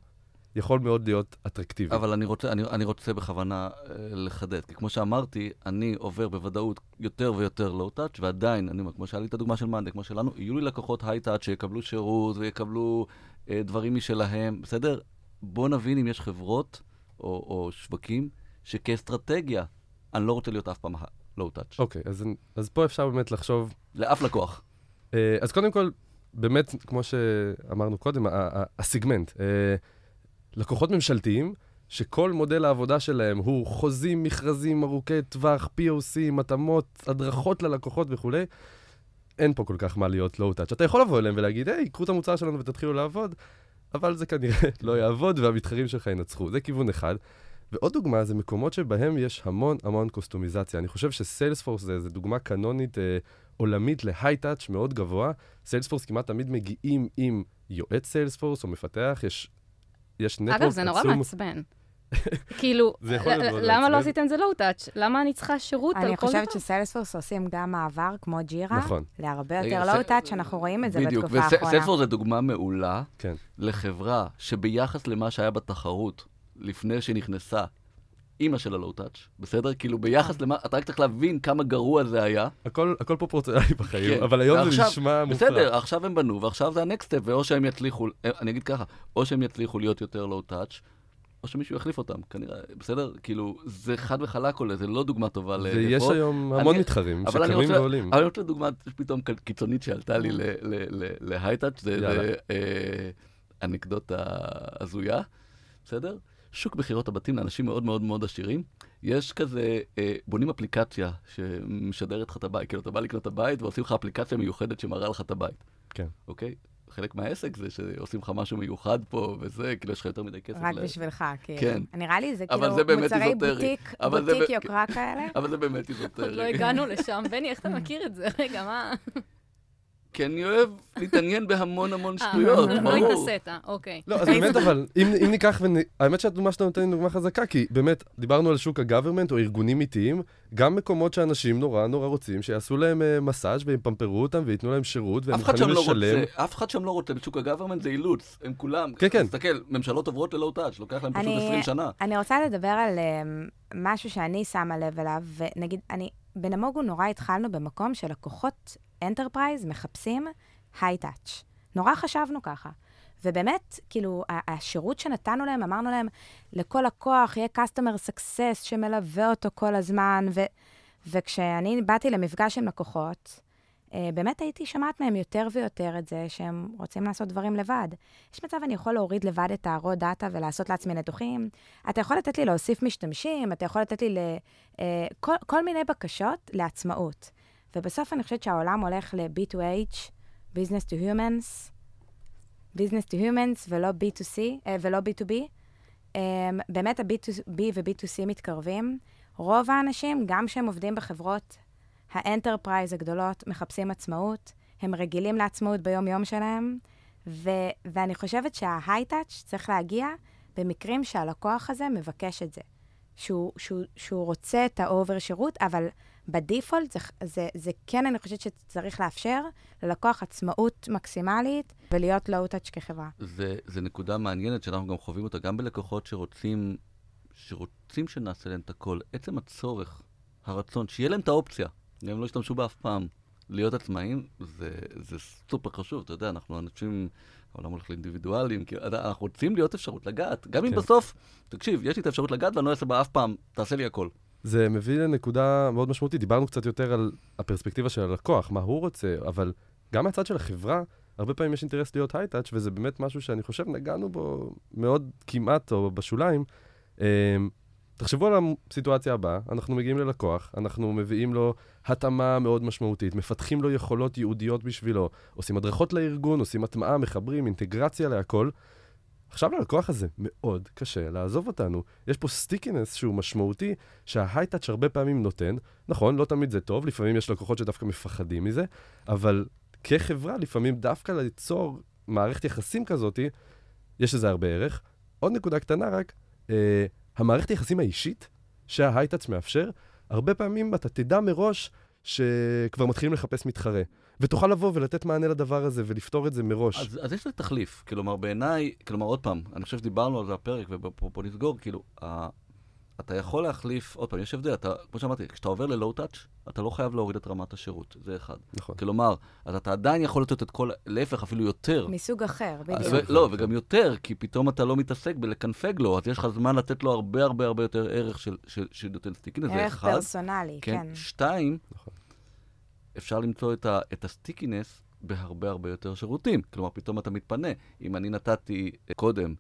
יכול מאוד להיות אטרקטיבי. אבל אני רוצה, אני, אני רוצה בכוונה אה, לחדד, כי כמו שאמרתי, אני עובר בוודאות יותר ויותר לואו-טאץ', ועדיין, אני אומר, כמו שהיה לי את הדוגמה של מאנדה, כמו שלנו, יהיו לי לקוחות היי-טאץ' שיקבלו שירות ויקבלו אה, דברים משלהם, בסדר? בואו נבין אם יש חברות או, או שווקים שכאסטרטגיה, אני לא רוצה להיות אף פעם לואו-טאץ'. אוקיי, אז, אז פה אפשר באמת לחשוב... לאף לקוח. Uh, אז קודם כל, באמת, כמו שאמרנו קודם, הסיגמנט. Uh, לקוחות ממשלתיים, שכל מודל העבודה שלהם הוא חוזים, מכרזים ארוכי טווח, POC, התאמות, הדרכות ללקוחות וכולי, אין פה כל כך מה להיות לואו-טאץ'. אתה יכול לבוא אליהם ולהגיד, היי, קחו את המוצר שלנו ותתחילו לעבוד, אבל זה כנראה לא יעבוד והמתחרים שלך ינצחו. זה כיוון אחד. ועוד דוגמה זה מקומות שבהם יש המון המון קוסטומיזציה. אני חושב שסיילספורס זה, זה דוגמה קנונית אה, עולמית ל high-touch מאוד גבוה. סיילספורס כמעט תמיד מגיעים עם יועץ סיילספורס או מפתח, יש, יש network עצום. אגב, זה נורא מעצבן. כאילו, למה לא עשיתם את זה low-touch? למה אני צריכה שירות על כל דבר? אני חושבת שסיילספורס עושים גם מעבר, כמו ג'ירה, נכון. להרבה יותר low-touch, אנחנו רואים את זה בתקופה האחרונה. בדיוק, וסיילספורס זה דוגמה מעולה כן. לחברה שביחס למה שהיה בתחרות, לפני שנכנסה אימא של ה low-touch, בסדר? כאילו ביחס למה, אתה רק צריך להבין כמה גרוע זה היה. הכל, הכל פרופורציונלי בחיים, כן. אבל היום ועכשיו, זה נשמע מופרע. בסדר, עכשיו הם בנו, ועכשיו זה ה next step, ואו שהם יצליחו, אני אגיד ככה, או שהם יצליחו להיות יותר low-touch, או שמישהו יחליף אותם, כנראה, בסדר? כאילו, זה חד וחלק עולה, זה לא דוגמה טובה ל... ויש לפה. היום המון אני- מתחרים שקמים רוצה- ועולים. אבל אני רוצה דוגמה פתאום קיצונית שעלתה לי להייטאץ', זה. זה, אה, אנקדוטה הזויה, בסדר? שוק מכירות הבתים לאנשים מאוד מאוד מאוד עשירים. יש כזה, אה, בונים אפליקציה שמשדרת לך את הבית, כאילו אתה בא לקנות את הבית ועושים לך אפליקציה מיוחדת שמראה לך את הבית. כן. אוקיי? חלק מהעסק זה שעושים לך משהו מיוחד פה וזה, כאילו יש לך יותר מדי כסף. רק ל- בשבילך, כאילו. כן. נראה לי זה אבל כאילו זה מוצרי איזוטרי. בוטיק, אבל זה בוטיק ב- יוקרה כאלה. אבל זה באמת עוד לא איזוטרי. הגענו לשם. בני, איך אתה מכיר את זה? רגע, מה? כי אני אוהב להתעניין בהמון המון אה, שטויות, לא ברור. התנסית, אוקיי. לא, אז באמת, אבל, אם, אם ניקח. האמת שהדוגמה שאתה נותן היא דוגמה חזקה, כי באמת, דיברנו על שוק הגוורמנט או ארגונים איטיים, גם מקומות שאנשים נורא נורא רוצים שיעשו להם uh, מסאז' ויפמפרו אותם וייתנו להם שירות, והם מוכנים לא לשלם. אף אחד שם לא רוצה, בשוק הגוורמנט זה אילוץ, הם כולם, כן, כן. תסתכל, ממשלות עוברות ללואו טאץ', לוקח להם פשוט אני- 20 שנה. אני רוצה לדבר על משהו שאני שמה לב אליו, ונגיד, אני, בנמוגו נורא התחלנו במקום שלקוחות enterprise מחפשים high-touch. נורא חשבנו ככה. ובאמת, כאילו, השירות שנתנו להם, אמרנו להם, לכל לקוח יהיה customer success שמלווה אותו כל הזמן, ו, וכשאני באתי למפגש עם לקוחות, אה, באמת הייתי שומעת מהם יותר ויותר את זה שהם רוצים לעשות דברים לבד. יש מצב אני יכול להוריד לבד את ה-raw data ולעשות לעצמי ניתוחים. אתה יכול לתת לי להוסיף משתמשים, אתה יכול לתת לי ל, אה, כל מיני בקשות לעצמאות. ובסוף אני חושבת שהעולם הולך ל-B2H, business to humans, business to humans ולא B2C, אה, ולא B2B. אה, באמת ה-B2B ו-B2C מתקרבים. רוב האנשים, גם כשהם עובדים בחברות ה enterprise הגדולות, מחפשים עצמאות, הם רגילים לעצמאות ביום-יום שלהם, ו- ואני חושבת שה high-touch צריך להגיע במקרים שהלקוח הזה מבקש את זה. שהוא, שהוא, שהוא רוצה את ה over שירות, אבל ב default זה, זה, זה כן, אני חושבת שצריך לאפשר ללקוח עצמאות מקסימלית ולהיות low-touch כחברה. זה, זה נקודה מעניינת שאנחנו גם חווים אותה גם בלקוחות שרוצים, שרוצים שנעשה להם את הכל. עצם הצורך, הרצון, שיהיה להם את האופציה, גם אם לא ישתמשו בה אף פעם, להיות עצמאים, זה, זה סופר חשוב. אתה יודע, אנחנו אנשים, העולם הולך לאינדיבידואלים, כי אנחנו רוצים להיות אפשרות לגעת. גם אם כן. בסוף, תקשיב, יש לי את האפשרות לגעת ואני לא אעשה בה אף פעם, תעשה לי הכל. זה מביא לנקודה מאוד משמעותית. דיברנו קצת יותר על הפרספקטיבה של הלקוח, מה הוא רוצה, אבל גם מהצד של החברה, הרבה פעמים יש אינטרס להיות הייטאץ', וזה באמת משהו שאני חושב נגענו בו מאוד כמעט, או בשוליים. אמ, תחשבו על הסיטואציה הבאה, אנחנו מגיעים ללקוח, אנחנו מביאים לו התאמה מאוד משמעותית, מפתחים לו יכולות ייעודיות בשבילו, עושים הדרכות לארגון, עושים הטמעה, מחברים, אינטגרציה להכל. עכשיו ללקוח הזה מאוד קשה לעזוב אותנו. יש פה סטיקינס שהוא משמעותי, שההייטאץ' הרבה פעמים נותן. נכון, לא תמיד זה טוב, לפעמים יש לקוחות שדווקא מפחדים מזה, אבל כחברה, לפעמים דווקא ליצור מערכת יחסים כזאת, יש לזה הרבה ערך. עוד נקודה קטנה רק, אה, המערכת היחסים האישית שההייטאץ' מאפשר, הרבה פעמים אתה תדע מראש שכבר מתחילים לחפש מתחרה, ותוכל לבוא ולתת מענה לדבר הזה ולפתור את זה מראש. אז, אז יש לזה תחליף. כלומר, בעיניי, כלומר, עוד פעם, אני חושב שדיברנו על זה בפרק, ופה נסגור, כאילו, ה, אתה יכול להחליף, עוד פעם, יש הבדל, אתה, כמו שאמרתי, כשאתה עובר ללואו טאץ', אתה לא חייב להוריד את רמת השירות, זה אחד. נכון. כלומר, אז אתה עדיין יכול לתת את כל, להפך, אפילו יותר. מסוג אחר, אז בדיוק. ו- לא, וגם יותר, כי פתאום אתה לא מתעסק בלקנפג לו, אז יש לך זמן לתת לו הרבה הרבה הרבה יותר ערך של, של, של נותן stickiness, זה ערך אחד. פרסונלי, כן. שתיים, נכון. אפשר למצוא את, ה, את ה stickiness בהרבה הרבה יותר שירותים. כלומר, פתאום אתה מתפנה. אם אני נתתי אה, קודם,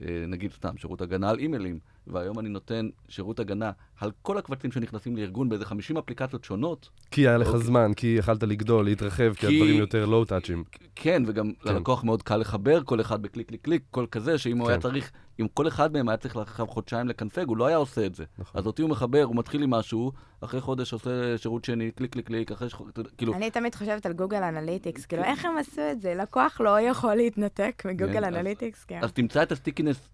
אה, נגיד סתם, שירות הגנה על אימיילים, והיום אני נותן שירות הגנה על כל הקבצים שנכנסים לארגון באיזה 50 אפליקציות שונות, כי היה לך אוקיי. זמן, כי יכלת לגדול, להתרחב, כי כי- הדברים יותר low-touch ים. כן, וגם כן. ללקוח מאוד קל לחבר כל אחד בקליק קליק קליק, כל כזה, שאם הוא כן. היה צריך, אם כל אחד מהם היה צריך עכשיו חודשיים לקנפג, הוא לא היה עושה את זה. נכון. אז אותי הוא מחבר, הוא מתחיל עם משהו, אחרי חודש עושה שירות שני, קליק קליק קליק, אחרי ש... כאילו, אני תמיד חושבת על גוגל אנליטיקס, כאילו, איך הם עשו את זה? לקוח לא יכול להתנתק כן, מגוגל אז- אנליטיקס, כן. אז תמצא את ה stickiness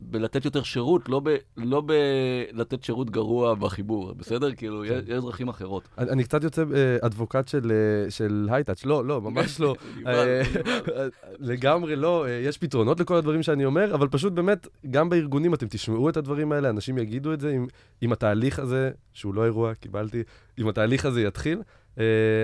בלתת יותר שירות, לא, ב, לא בלתת שירות גרוע בחיבור, בסדר? כאילו, יש, יש דרכים אחרות. אני אני קצת יוצא אה, אדבוקט של, אה, של הייטאץ', לא, לא, ממש לא. אה, לגמרי לא, יש פתרונות לכל הדברים שאני אומר, אבל פשוט באמת, גם בארגונים אתם תשמעו את הדברים האלה, אנשים יגידו את זה, אם, אם התהליך הזה, שהוא לא אירוע, קיבלתי, אם התהליך הזה יתחיל,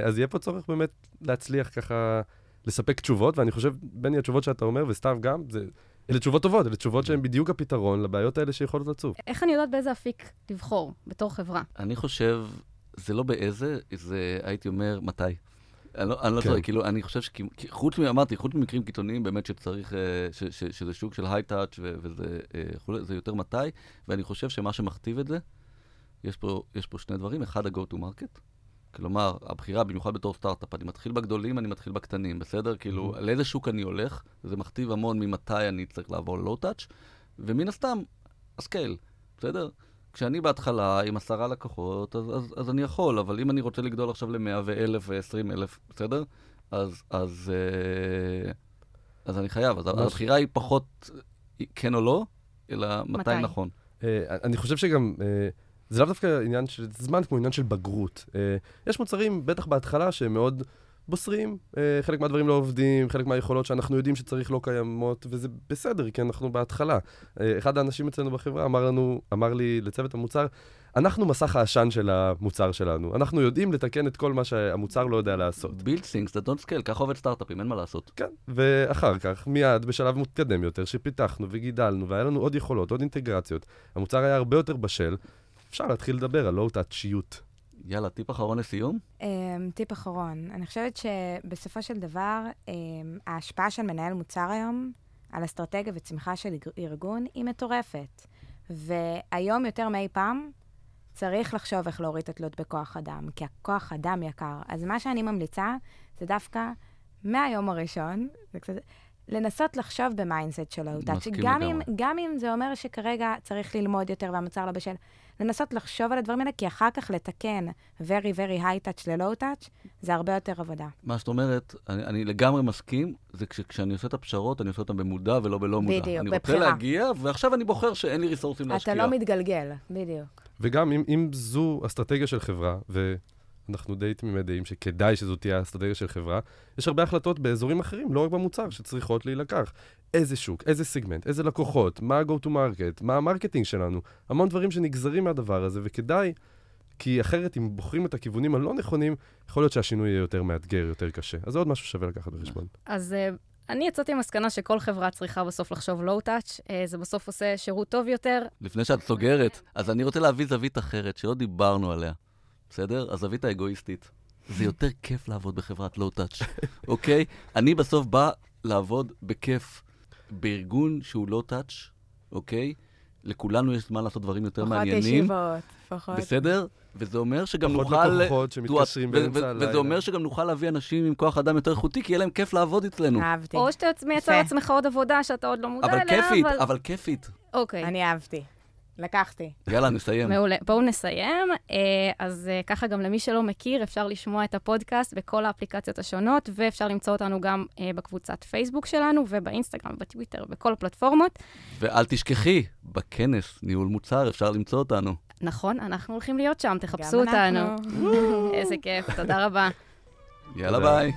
אז יהיה פה צורך באמת להצליח ככה לספק תשובות, ואני חושב, בני, התשובות שאתה אומר, וסתיו גם, זה אלה תשובות טובות, אלה תשובות שהן בדיוק הפתרון לבעיות האלה שיכולות לצוף. איך אני יודעת באיזה אפיק לבחור בתור חברה? אני חושב, זה לא באיזה, זה הייתי אומר מתי. אני לא, אני לא כן. צוחק, כאילו, אני חושב שחוץ מ... אמרתי, חוץ ממקרים קיצוניים, באמת שצריך, אה, ש, ש, שזה שוק של היי-טאץ' וזה אה, זה יותר מתי, ואני חושב שמה שמכתיב את זה, יש פה, יש פה שני דברים, אחד ה-go to market, כלומר, הבחירה, במיוחד בתור סטארט-אפ, אני מתחיל בגדולים, אני מתחיל בקטנים, בסדר? כאילו, Mhm. לאיזה שוק אני הולך, זה מכתיב המון ממתי אני צריך לעבור ל-low-touch, ומן הסתם, הסקייל, בסדר? כשאני בהתחלה עם עשרה לקוחות, אז, אז, אז אני יכול, אבל אם אני רוצה לגדול עכשיו ל-100 ו-1,000 ו-20 אלף, בסדר? אז, אז, אה, אז אני חייב. אז ממש. הבחירה היא פחות כן או לא, אלא מתי, מתי. נכון. אה, אני חושב שגם, אה, זה לאו דווקא עניין של זמן כמו עניין של בגרות. אה, יש מוצרים, בטח בהתחלה, שהם מאוד בוסריים, אה, חלק מהדברים לא עובדים, חלק מהיכולות שאנחנו יודעים שצריך לא קיימות, וזה בסדר, כי אנחנו בהתחלה. אה, אחד האנשים אצלנו בחברה אמר לנו, אמר לי לצוות המוצר, אנחנו מסך העשן של המוצר שלנו. אנחנו יודעים לתקן את כל מה שהמוצר לא יודע לעשות. build things that don't scale, ככה עובד סטארט-אפים, אין מה לעשות. כן, ואחר כך, מיד, בשלב מתקדם יותר, שפיתחנו וגידלנו, והיה לנו עוד יכולות, עוד אינטגרציות, המוצר היה הרבה יותר בשל, אפשר להתחיל לדבר על לואו-טאצ'יות. יאללה, טיפ אחרון לסיום? Um, טיפ אחרון, אני חושבת שבסופו של דבר, um, ההשפעה של מנהל מוצר היום על אסטרטגיה וצמיחה של ארגון היא מטורפת. והיום יותר מאי פעם צריך לחשוב איך להוריד את התלות בכוח אדם, כי הכוח אדם יקר. אז מה שאני ממליצה זה דווקא מהיום הראשון, זה קצת... לנסות לחשוב ב mindset של low touch מסכים גם אם, לגמרי. גם אם זה אומר שכרגע צריך ללמוד יותר והמוצר לא בשל, לנסות לחשוב על הדברים האלה, כי אחר כך לתקן very very high touch ל-low touch, זה הרבה יותר עבודה. מה שאת אומרת, אני, אני לגמרי מסכים, זה כשאני עושה את הפשרות, אני עושה אותן במודע ולא בלא מודע. בדיוק, אני רוצה בבחירה. להגיע, ועכשיו אני בוחר שאין לי resource ים להשקיע. אתה לא מתגלגל, בדיוק. וגם אם, אם זו אסטרטגיה של חברה, ואנחנו די תמימי דעים שכדאי שזו תהיה האסטרטגיה של חברה, יש הרבה החלטות באזורים אחרים, לא רק במוצר, שצריכות להילקח. איזה שוק, איזה סיגמנט, איזה לקוחות, מה ה-go to market, מה ה marketing שלנו, המון דברים שנגזרים מהדבר הזה, וכדאי, כי אחרת אם בוחרים את הכיוונים הלא נכונים, יכול להיות שהשינוי יהיה יותר מאתגר, יותר קשה. אז זה עוד משהו שווה לקחת בחשבון. אז אה, אני יצאתי עם מסקנה שכל חברה צריכה בסוף לחשוב לואו-טאץ', זה בסוף עושה שירות טוב יותר. לפני שאת סוגרת, אז אני רוצה להביא זווית אחרת, שלא דיברנו עליה, בסדר? הזווית האגואיסטית. זה יותר כיף לעבוד בחברת לואו-טאץ', אוקיי? אני בסוף בא לעבוד בכיף בארגון שהוא לואו-טאץ', אוקיי? לכולנו יש זמן לעשות דברים יותר פחות מעניינים, ישיבות, פחות... בסדר? וזה אומר שגם פחות נוכל... לקוחות שמתקשרים באמצע הלילה. וזה אומר שגם נוכל להביא אנשים עם כוח אדם יותר איכותי, כי יהיה להם כיף לעבוד אצלנו. אהבתי. או שאתה מייצר. לעצמך עוד עבודה שאתה עוד לא מודע אבל אליה, כיפית, אבל... אבל כיפית. אוקיי. אני אהבתי. לקחתי. יאללה, נסיים. מעולה. בואו נסיים. אה, אז אה, ככה גם למי שלא מכיר, אפשר לשמוע את הפודקאסט בכל האפליקציות השונות, ואפשר למצוא אותנו גם אה, בקבוצת פייסבוק שלנו, ובאינסטגרם, ובטוויטר, בכל הפלטפורמות. ואל תשכחי, בכנס ניהול מוצר אפשר למצוא אותנו. נכון, אנחנו הולכים להיות שם, תחפשו אותנו. איזה כיף, תודה רבה. יאללה. ביי.